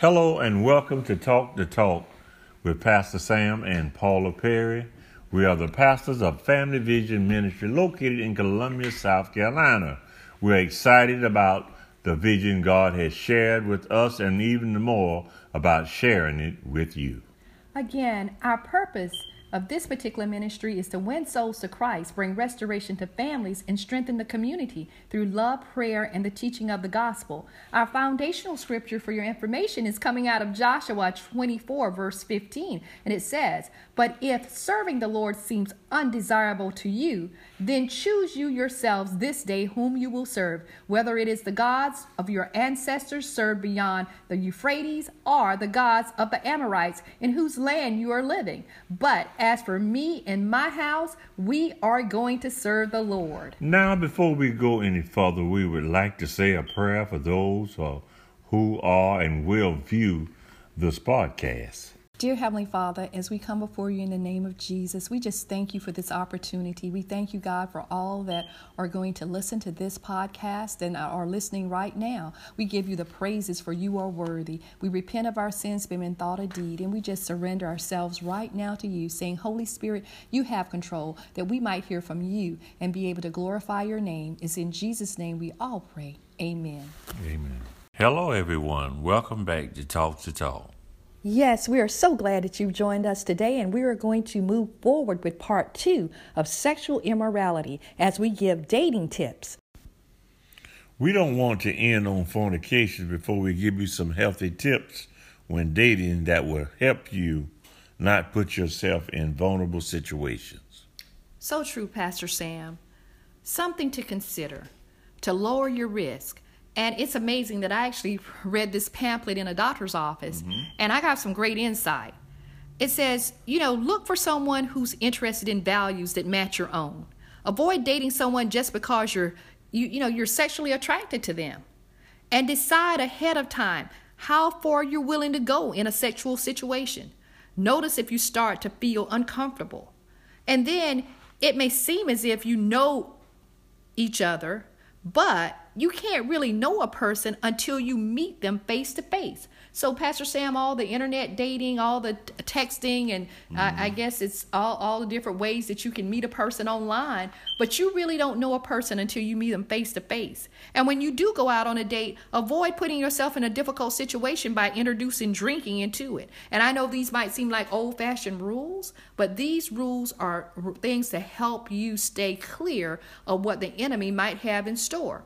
Hello and welcome to Talk the Talk with Pastor Sam and Paula Perry. We are the pastors of Family Vision Ministry located in Columbia, South Carolina. We're excited about the vision God has shared with us and even more about sharing it with you. Again, our purpose of this particular ministry is to win souls to Christ, bring restoration to families, and strengthen the community through love, prayer, and the teaching of the gospel. Our foundational scripture for your information is coming out of Joshua 24, verse 15, and it says, But if serving the Lord seems undesirable to you, then choose you yourselves this day whom you will serve, whether it is the gods of your ancestors served beyond the Euphrates or the gods of the Amorites in whose land you are living. But as for me and my house, we are going to serve the Lord. Now, before we go any further, we would like to say a prayer for those uh, who are and will view this podcast. Dear Heavenly Father, as we come before you in the name of Jesus, we just thank you for this opportunity. We thank you, God, for all that are going to listen to this podcast and are listening right now. We give you the praises for you are worthy. We repent of our sins, being in thought or deed, and we just surrender ourselves right now to you, saying, Holy Spirit, you have control, that we might hear from you and be able to glorify your name. It's in Jesus' name we all pray. Amen. Amen. Hello, everyone. Welcome back to Talk to Talk. Yes, we are so glad that you've joined us today, and we are going to move forward with part two of sexual immorality as we give dating tips. We don't want to end on fornication before we give you some healthy tips when dating that will help you not put yourself in vulnerable situations. So true, Pastor Sam. Something to consider to lower your risk and it's amazing that I actually read this pamphlet in a doctor's office mm-hmm. and I got some great insight. It says, you know, look for someone who's interested in values that match your own. Avoid dating someone just because you're you, you know you're sexually attracted to them. And decide ahead of time how far you're willing to go in a sexual situation. Notice if you start to feel uncomfortable. And then it may seem as if you know each other, but you can't really know a person until you meet them face to face. So, Pastor Sam, all the internet dating, all the texting, and mm-hmm. I, I, guess it's all, all the different ways that you can meet a person online, but you really don't know a person until you meet them face to face. And when you do go out on a date, avoid putting yourself in a difficult situation by introducing drinking into it. And I know these might seem like old fashioned rules, but these rules are things to help you stay clear of what the enemy might have in store.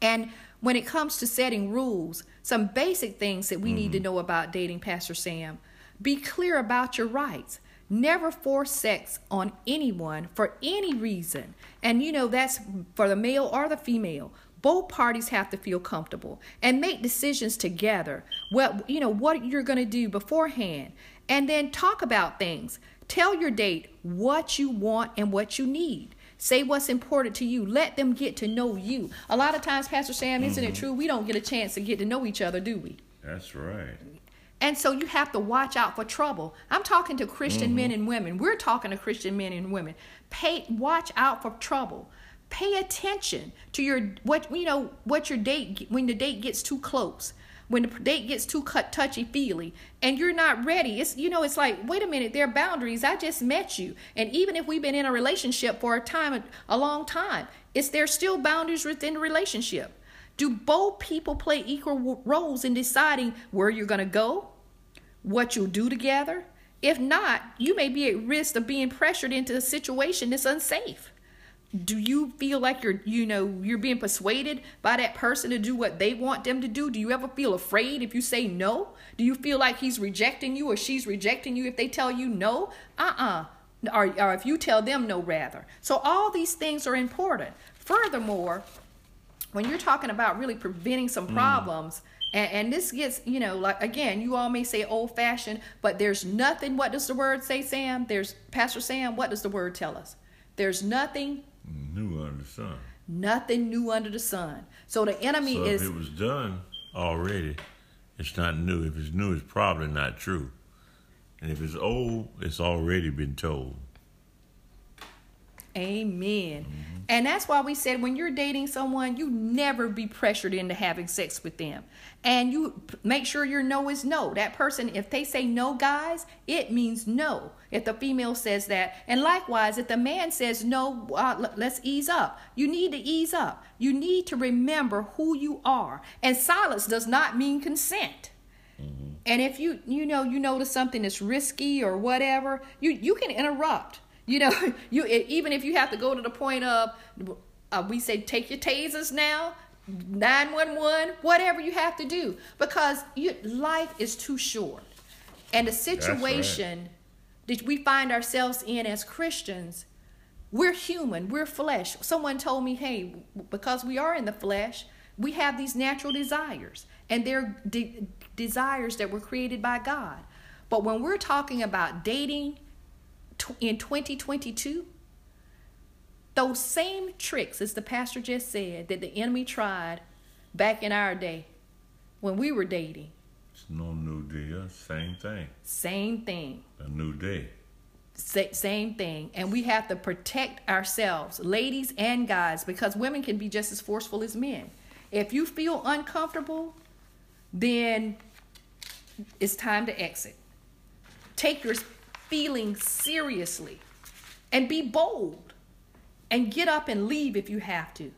And when it comes to setting rules, some basic things that we mm-hmm. need to mm-hmm. know about dating, Pastor Sam be clear about your rights. Never force sex on anyone for any reason. And you know, that's for the male or the female. Both parties have to feel comfortable and make decisions together. What you know, what you're going to do beforehand, and then talk about things. Tell your date what you want and what you need. Say what's important to you. Let them get to know you. A lot of times, Pastor Sam, isn't mm-hmm. it true? We don't get a chance to get to know each other, do we? That's right. And so you have to watch out for trouble. I'm talking to Christian mm-hmm. men and women. We're talking to Christian men and women. Pay watch out for trouble. Pay attention to your what you know what your date when the date gets too close when the date gets too cut touchy feely and you're not ready it's you know it's like wait a minute there are boundaries. I just met you. And even if we've been in a relationship for a time a long time is there still boundaries within the relationship? Do both people play equal roles in deciding where you're going to go what you'll do together? If not you may be at risk of being pressured into a situation that's unsafe do you feel like you're you know you're being persuaded by that person to do what they want them to do do you ever feel afraid if you say no do you feel like he's rejecting you or she's rejecting you if they tell you no uh-uh or, or if you tell them no rather so all these things are important furthermore when you're talking about really preventing some mm. problems mm. And, and, this gets, you know, like again, you all may say old fashioned, but there's nothing. What does the word say, Sam? There's Pastor Sam. What does the word tell us? There's nothing New under the sun. Nothing new under the sun. So the enemy so is. If it was done already, it's not new. If it's new, it's probably not true. And if it's old, it's already been told. Amen. Mm-hmm. And that's why we said when you're dating someone, you never be pressured into having sex with them. And you make sure your no is no. That person, if they say no, guys, it means no. If the female says that. And likewise, if the man says no, uh, let's ease up. You need to ease up. You need to remember who you are. And silence does not mean consent. Mm-hmm. And if you you know you notice something that's risky or whatever, you you can interrupt you know, you even if you have to go to the point of, uh, we say take your tasers now, 911, whatever you have to do, because you, life is too short, and the situation right. that we find ourselves in as Christians, we're human, we're flesh. Someone told me, hey, because we are in the flesh, we have these natural desires, and they're de- desires that were created by God. But when we're talking about dating in 2022, those same tricks, as the pastor just said, that the enemy tried back in our day when we were dating. It's no new deal. Same thing. Same thing. A new day. Sa- same thing. And we have to protect ourselves, ladies and guys, because women can be just as forceful as men. If you feel uncomfortable, then it's time to exit. Take your feelings seriously and be bold and get up and leave if you have to.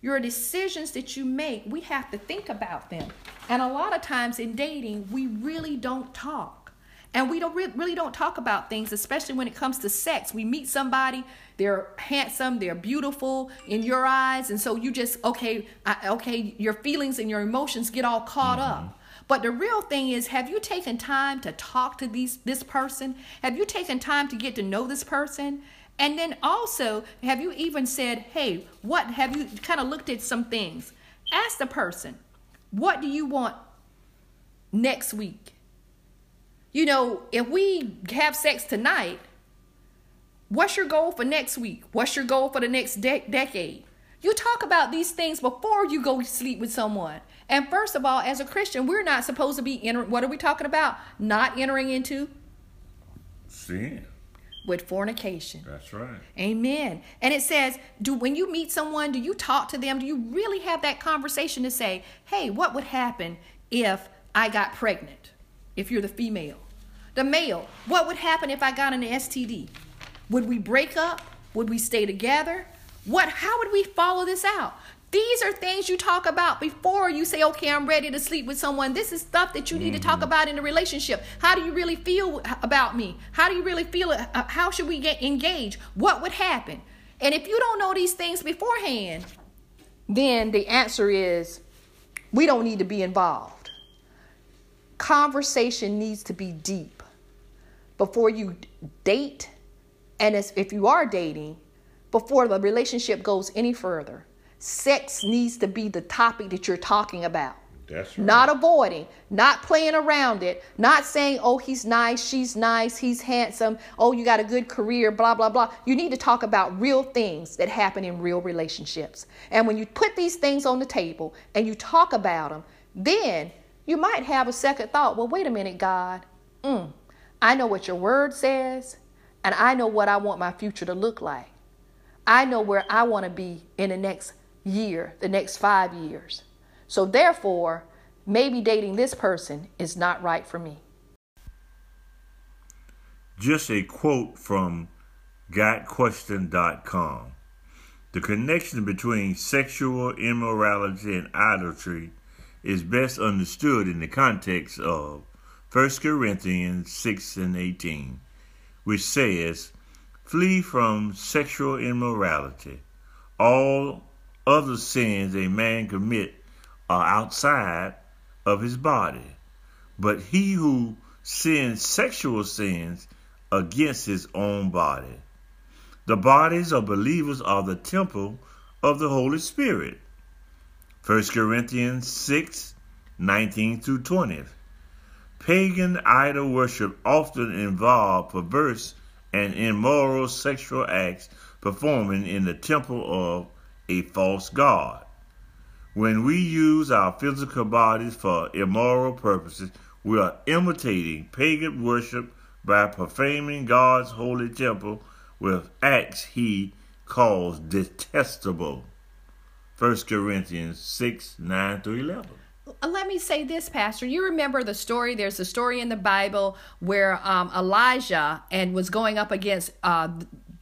Your decisions that you make, we have to think about them. And a lot of times in dating, we really don't talk. And we don't really don't talk about things, especially when it comes to sex. We meet somebody, they're handsome, they're beautiful in your eyes, and so you just okay, I, okay, your feelings and your emotions get all caught mm-hmm. up. But the real thing is, have you taken time to talk to these this person? Have you taken time to get to know this person? And then also, have you even said, hey, what have you kind of looked at some things? Ask the person, what do you want next week? You know, if we have sex tonight, what's your goal for next week? What's your goal for the next de- decade? You talk about these things before you go sleep with someone. And first of all, as a Christian, we're not supposed to be entering. What are we talking about? Not entering into sin with fornication. That's right. Amen. And it says, do when you meet someone, do you talk to them? Do you really have that conversation to say, "Hey, what would happen if I got pregnant?" If you're the female. The male, what would happen if I got an STD? Would we break up? Would we stay together? What how would we follow this out? These are things you talk about before you say, okay, I'm ready to sleep with someone. This is stuff that you need mm-hmm. to talk mm-hmm. about in a relationship. How do you really feel about me? How do you really feel? Uh, how should we get engaged? What would happen? And if you don't know these things beforehand, then the answer is we don't need to be involved. Conversation needs to be deep before you date, and if you are dating, before the relationship goes any further sex needs to be the topic that you're talking about. That's right. Not avoiding, not playing around it, not saying, oh, he's nice, she's nice, he's handsome, oh, you got a good career, blah, blah, blah. You need to talk about real things that happen in real relationships. And when you put these things on the table and you talk about them, then you might have a second thought well, wait a minute, God. Mm, I know what your word says, and I know what I want my future to look like. I know where I want to be in the next year, the next five years. So therefore, maybe dating this person is not right for me. Just a quote from GotQuestion.com. The connection between sexual immorality and idolatry is best understood in the context of 1 Corinthians 6 and 18, which says, Flee from sexual immorality. All other sins a man commit are outside of his body, but he who sins sexual sins against his own body. The bodies of believers are the temple of the Holy Spirit. 1 Corinthians 6 19 through 20. Pagan idol worship often involved perverse and immoral sexual acts performing in the temple of a false god. When we use our physical bodies for immoral purposes, we are imitating pagan worship by profaning God's holy temple with acts he calls detestable. 1 Corinthians 6 9 through 11. Uh, let me say this, Pastor. You remember the story? There's a story in the Bible where um, Elijah and was going up against uh,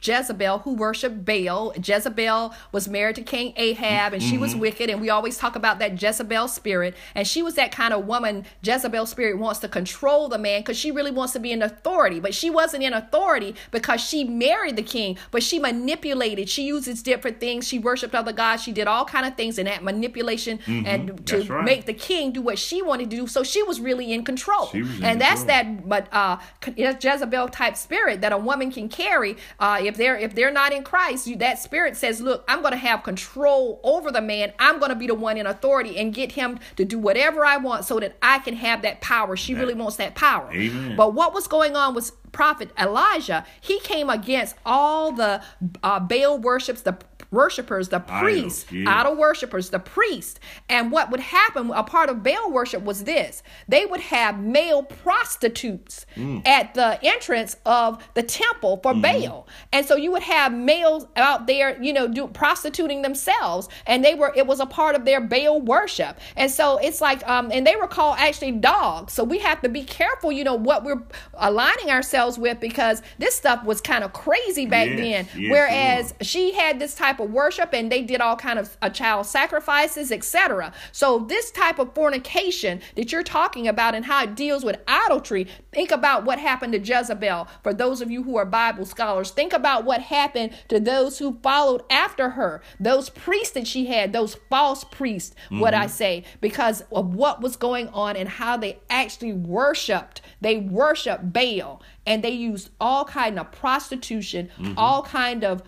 Jezebel who worshiped Baal. Jezebel was married to King Ahab and she mm-hmm. was wicked. And we always talk about that Jezebel spirit. And she was that kind of woman. Jezebel spirit wants to control the man because she really wants to be in authority. But she wasn't in authority because she married the king, but she manipulated. She uses different things. She worshiped other gods. She did all kind of things in that manipulation mm-hmm. and to right. make the king do what she wanted to do. So she was really in control. and control. that's that but uh, Jezebel type spirit that a woman can carry uh, if they're if they're not in Christ, you, that spirit says, "Look, I'm going to have control over the man. I'm going to be the one in authority and get him to do whatever I want so that I can have that power." She really wants that power. Amen. But what was going on was prophet Elijah, he came against all the uh, Baal worships, the worshipers, the priests, idol, yeah. idol worshipers, the priest. And what would happen, a part of Baal worship was this they would have male prostitutes mm. at the entrance of the temple for mm. Baal. And so you would have males out there, you know, do, prostituting themselves. And they were, it was a part of their Baal worship. And so it's like, um, and they were called actually dogs. So we have to be careful, you know, what we're aligning ourselves with because this stuff was kind of crazy back yes, then. Yes, Whereas she had this type of of worship and they did all kind of uh, child sacrifices, etc. So this type of fornication that you're talking about and how it deals with idolatry, think about what happened to Jezebel. For those of you who are Bible scholars, think about what happened to those who followed after her, those priests that she had, those false priests, mm-hmm. what I mm-hmm. say, because of what was going on and how they actually worshiped. They worshiped Baal and they used all kind of prostitution, mm-hmm. all kind of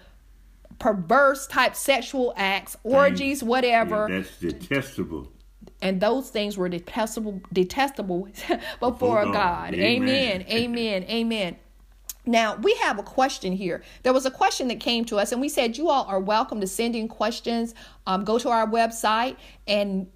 perverse type sexual acts, orgies, whatever. Yeah, that's detestable. And those things were detestable, detestable before God. God. Amen. Amen. Amen. Amen. Now, we have a question here. There was a question that came to us, and we said you all are welcome to send in questions. Um, go to our website and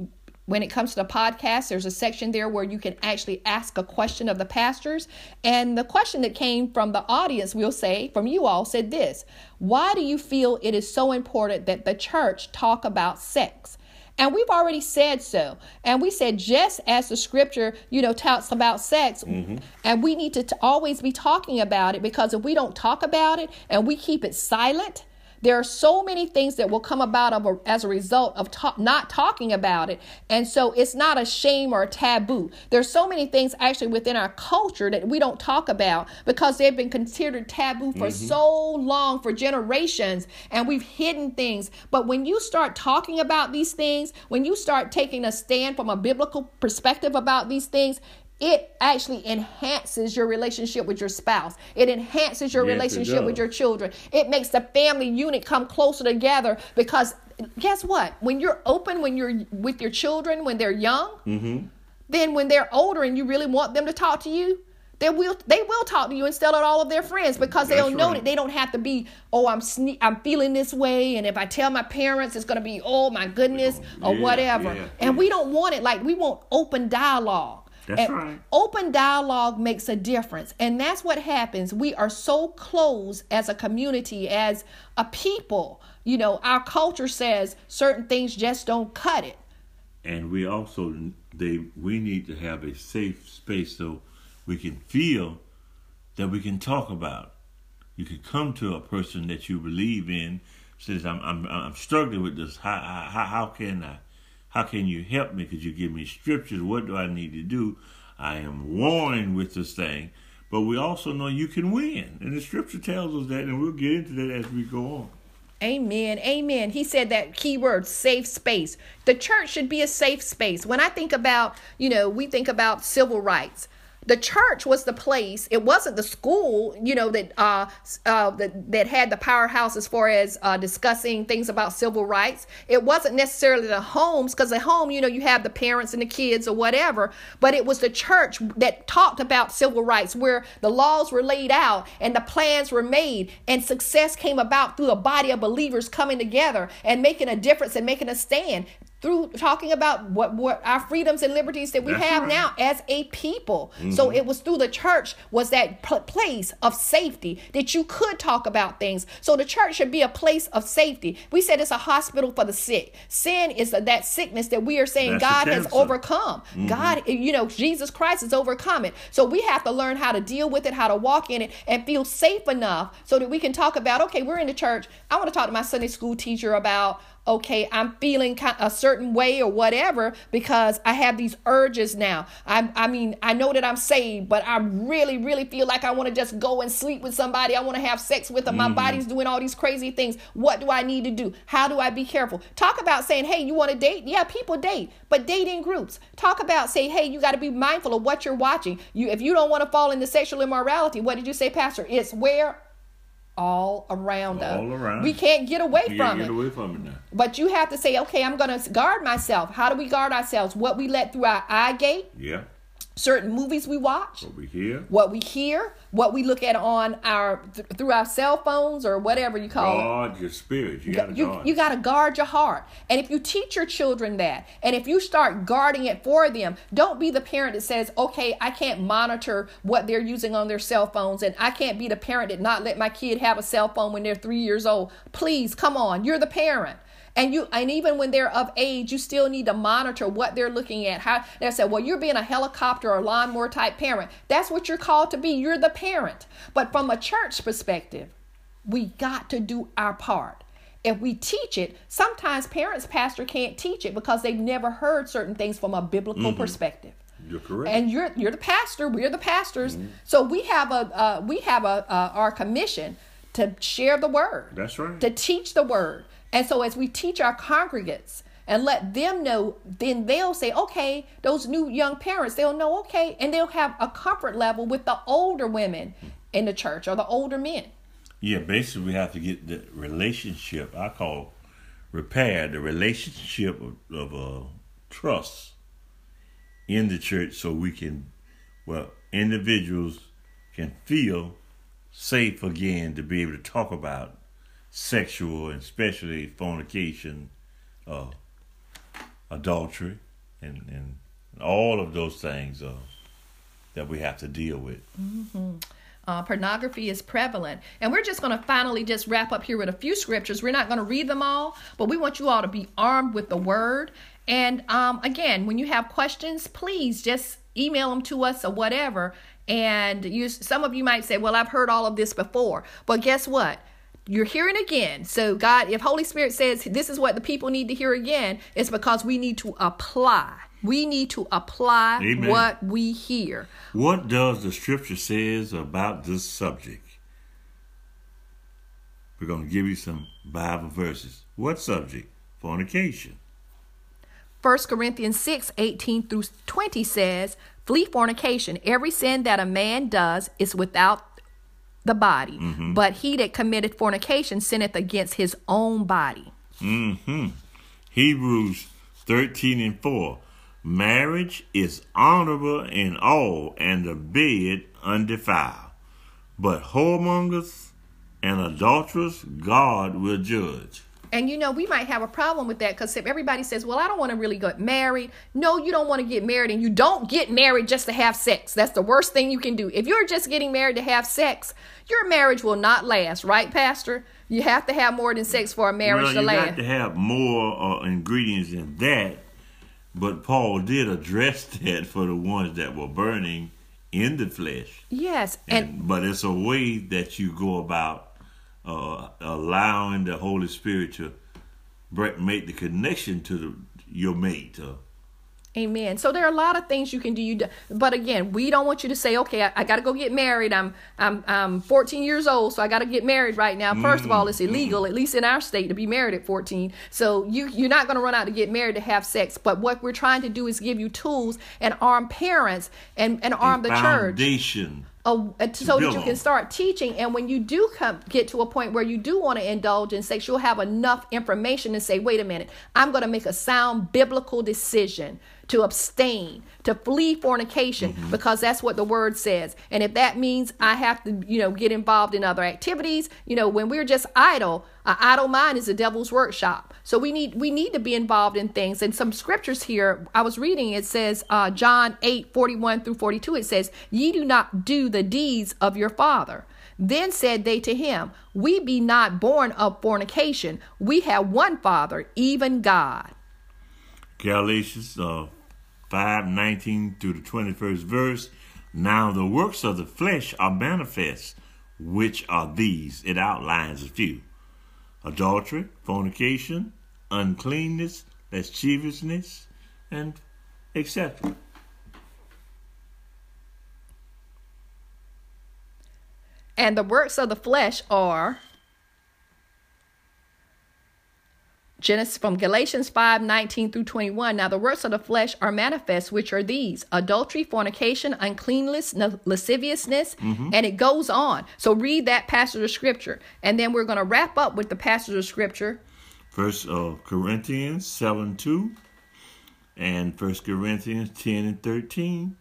when it comes to the podcast, there's a section there where you can actually ask a question of the pastors. And the question that came from the audience, we'll say, from you all, said this Why do you feel it is so important that the church talk about sex? And we've already said so. And we said, just as the scripture, you know, talks about sex, mm-hmm. and we need to t- always be talking about it because if we don't talk about it and we keep it silent, there are so many things that will come about of a, as a result of ta- not talking about it. And so it's not a shame or a taboo. There's so many things actually within our culture that we don't talk about because they've been considered taboo for mm-hmm. so long, for generations, and we've hidden things. But when you start talking about these things, when you start taking a stand from a biblical perspective about these things, it actually enhances your relationship with your spouse. It enhances your yes, relationship with your children. It makes the family unit come closer together because guess what? When you're open, when you're with your children, when they're young, mm-hmm. then when they're older and you really want them to talk to you, they will they will talk to you instead of all of their friends because they'll know right. that they don't have to be oh I'm sne- I'm feeling this way and if I tell my parents it's going to be oh my goodness or yeah, whatever yeah, and yeah. we don't want it like we want open dialogue that's and right. Open dialogue makes a difference. And that's what happens. We are so close as a community, as a people. You know, our culture says certain things just don't cut it. And we also they we need to have a safe space so we can feel that we can talk about. You can come to a person that you believe in, says, I'm I'm I'm struggling with this. How how how can I how can you help me? Could you give me scriptures? What do I need to do? I am warring with this thing. But we also know you can win. And the scripture tells us that, and we'll get into that as we go on. Amen. Amen. He said that key word, safe space. The church should be a safe space. When I think about, you know, we think about civil rights the church was the place. It wasn't the school you know that uh, uh that, that had the powerhouse as far as uh, discussing things about civil rights. It wasn't necessarily the homes because the home you know you have the parents and the kids or whatever but it was the church that talked about civil rights where the laws were laid out and the plans were made and success came about through a body of believers coming together and making a difference and making a stand through talking about what, what our freedoms and liberties that we That's have right. now as a people. So mm-hmm. it was through the church was that pl- place of safety that you could talk about things. So the church should be a place of safety. We said it's a hospital for the sick. Sin is that sickness that we are saying That's God has overcome. Mm-hmm. God, you know, Jesus Christ has overcome it. So we have to learn how to deal with it, how to walk in it, and feel safe enough so that we can talk about, okay, we're in the church. I want to talk to my Sunday school teacher about okay, I'm feeling a certain way or whatever because I have these urges now. I, I mean, I know that I'm saved, but I really, really feel like I want to just go and sleep with somebody. I want to have sex with them. My mm-hmm. body's doing all these crazy things. What do I need to do? How do I be careful? Talk about saying, hey, you want to date? Yeah, people date, but date in groups. Talk about say, hey, you got to be mindful of what you're watching. You, if you don't want to fall into sexual immorality, what did you say, Pastor? It's where all around us. All around. We can't get away You from can't it. get away from it now. But you have to say, okay, I'm going to guard myself. How do we guard ourselves? What we let through our eye gate, Yeah. Certain movies we watch, Over here. what we hear, what we look at on our th- through our cell phones or whatever you call it. Guard your spirit. You got to You, guard. you got to guard your heart. And if you teach your children that, and if you start guarding it for them, don't be the parent that says, okay, I can't monitor what they're using on their cell phones, and I can't be the parent that not let my kid have a cell phone when they're three years old. Please, come on. You're the parent. And you and even when they're of age, you still need to monitor what they're looking at. How they say, well, you're being a helicopter or lawnmower type parent. That's what you're called to be. You're the parent. But from a church perspective, we got to do our part. If we teach it, sometimes parents, pastor can't teach it because they've never heard certain things from a biblical perspective. You're correct. And you're you're the pastor. We're the pastors. So we have a uh, we have a uh, our commission to share the word. That's right. To teach the word. And so as we teach our congregates and let them know, then they'll say, okay, those new young parents, they'll know, okay, and they'll have a comfort level with the older women in the church or the older men. Yeah, basically, we have to get the relationship. I call repair the relationship of, of uh, trust in the church, so we can, well, individuals can feel safe again to be able to talk about sexual and especially fornication, uh, adultery, and and all of those things uh, that we have to deal with. uh, pornography is prevalent. And we're just going to finally just wrap up here with a few scriptures. We're not going to read them all, but we want you all to be armed with the word. And um, again, when you have questions, please just email them to us or whatever. And you, some of you might say, "Well, I've heard all of this before," but guess what? You're hearing again. So God, if Holy Spirit says this is what the people need to hear again, it's because we need to apply. We need to apply Amen. what we hear. What does the scripture says about this subject? We're going to give you some Bible verses. What subject? Fornication. 1 Corinthians 6 18 through 20 says, Flee fornication. Every sin that a man does is without the body, but he that committed fornication sinneth against his own body. Mm-hmm. Hebrews 13 and 4. Marriage is honorable in all, and the bed undefiled. But whoremongers and adulterers God will judge. And you know, we might have a problem with that because if everybody says, Well, I don't want to really get married. No, you don't want to get married, and you don't get married just to have sex. That's the worst thing you can do. If you're just getting married to have sex, your marriage will not last, right, Pastor? You have to have more than sex for a marriage well, to last. you got to have more uh, ingredients in that, but Paul did address that for the ones that were burning in the flesh. yes, And, and but it's a way that you go about uh, allowing the Holy Spirit to break, make the connection to the, your mate. Uh, Amen. So there are a lot of things you can do. You do but again, we don't want you to say, "Okay, I, I got to go get married. I'm I'm I'm 14 years old, so I got to get married right now." First of all, it's illegal, at least in our state, to be married at 14. So you you're not going to run out to get married to have sex. But what we're trying to do is give you tools and arm parents and and arm the church foundation. Uh, so that you can start teaching. And when you do come get to a point where you do want to indulge in sex, you'll have enough information to say, "Wait a minute, I'm going to make a sound biblical decision to abstain, to flee fornication, Mm-hmm. because that's what the word says. And if that means I have to, you know, get involved in other activities, you know, when we're just idle, an idle mind is a devil's workshop. So we need we need to be involved in things. And some scriptures here, I was reading, it says uh, John 8, 41 through 42, it says, Ye do not do the deeds of your father. Then said they to him, We be not born of fornication. We have one Father, even God. Galatians uh, 5 19 through the 21st verse. Now the works of the flesh are manifest, which are these. It outlines a few adultery, fornication, uncleanness, lasciviousness, and etc. And the works of the flesh are Genesis from Galatians 5 19 through 21. Now, the works of the flesh are manifest, which are these adultery, fornication, uncleanness, lasciviousness, and it goes on. So, read that passage of scripture. And then we're going to wrap up with the passage of scripture. First uh, Corinthians 7 2 and First Corinthians 10 and 13.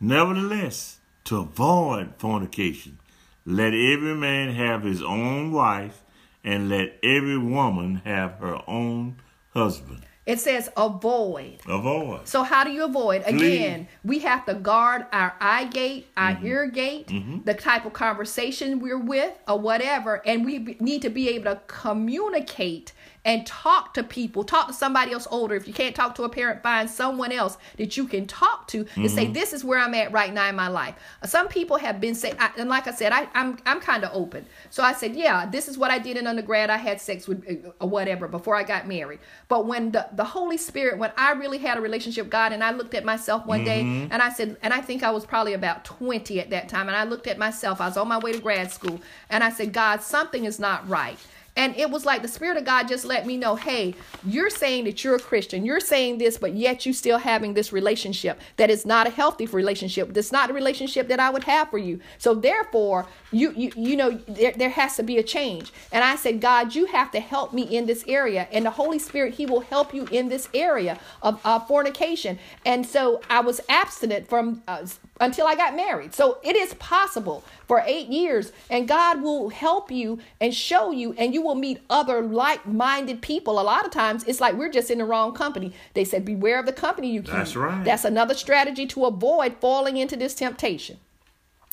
Nevertheless, to avoid fornication, let every man have his own wife, and let every woman have her own husband. It says avoid. Avoid. So how do you avoid? Again, we have to guard our eye gate, our Mm-hmm. ear gate, the type of conversation we're with, or whatever, and we need to be able to communicate and talk to people. Talk to somebody else older. If you can't talk to a parent, find someone else that you can talk to and Mm-hmm. say, "This is where I'm at right now in my life." Some people have been saying, I, and like I said, I, I'm I'm kind of open. So I said, "Yeah, this is what I did in undergrad. I had sex with uh, or whatever before I got married." But when the the Holy Spirit, when I really had a relationship with God, and I looked at myself one day, and I said, and I think I was probably about 20 at that time, and I looked at myself. I was on my way to grad school, and I said, "God, something is not right." And it was like the Spirit of God just let me know, hey, you're saying that you're a Christian. You're saying this, but yet you still having this relationship that is not a healthy relationship. That's not a relationship that I would have for you. So therefore, you you you know there, there has to be a change. And I said, God, you have to help me in this area. And the Holy Spirit, He will help you in this area of fornication. And so I was abstinent from uh, until I got married. So it is possible for eight years, and God will help you and show you, and you will meet other like minded people. A lot of times, it's like we're just in the wrong company. They said, Beware of the company you keep. That's right. That's another strategy to avoid falling into this temptation.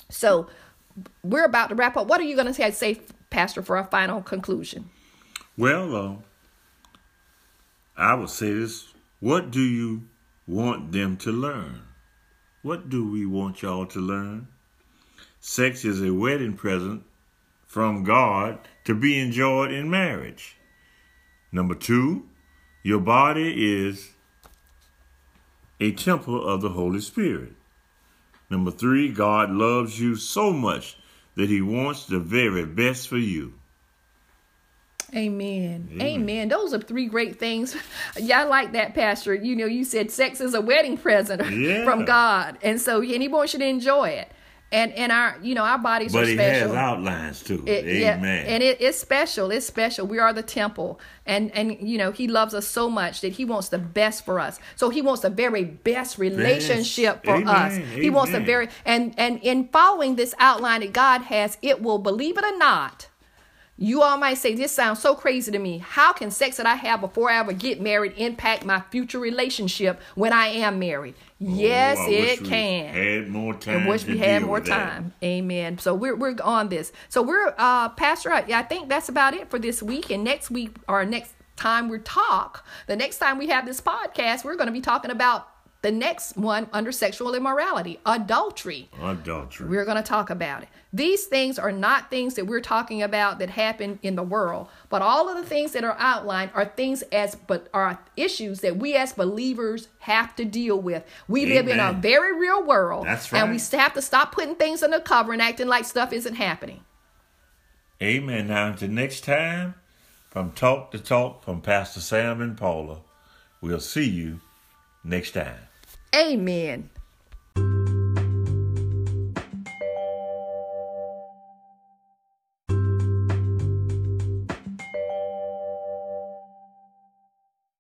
So we're about to wrap up. What are you going to say, say, Pastor, for our final conclusion? Well, uh, I would say this. What do you want them to learn? What do we want y'all to learn? Sex is a wedding present from God to be enjoyed in marriage. Number two, your body is a temple of the Holy Spirit. Number three, God loves you so much that he wants the very best for you. Amen. Amen. Those are three great things. Yeah, I like that, Pastor. You know, you said sex is a wedding present Yeah. from God, and so anyone should enjoy it. And and our, you know, our bodies But are special. has outlines too. It- Amen. Yeah, and it, it's special. It's special. We are the temple, and and you know He loves us so much that He wants the best for us. So He wants the very best relationship for Amen. us. He wants the very and and in following this outline that God has, it will believe it or not. You all might say, This sounds so crazy to me. How can sex that I have before I ever get married impact my future relationship when I am married? Yes, Oh, I wish it can. Had more time. And wish we had more time. Amen. So we're we're on this. So we're uh Pastor, I, I think that's about it for this week. And next week or next time we talk, the next time we have this podcast, we're gonna be talking about the next one under sexual immorality, adultery. Adultery. We're going to talk about it. These things are not things that we're talking about that happen in the world, but all of the things that are outlined are things as but are issues that we as believers have to deal with. We live in a very real world, That's and we have to stop putting things under cover and acting like stuff isn't happening. Amen. Now until next time, from talk to talk from Pastor Sam and Paula, we'll see you next time. Amen.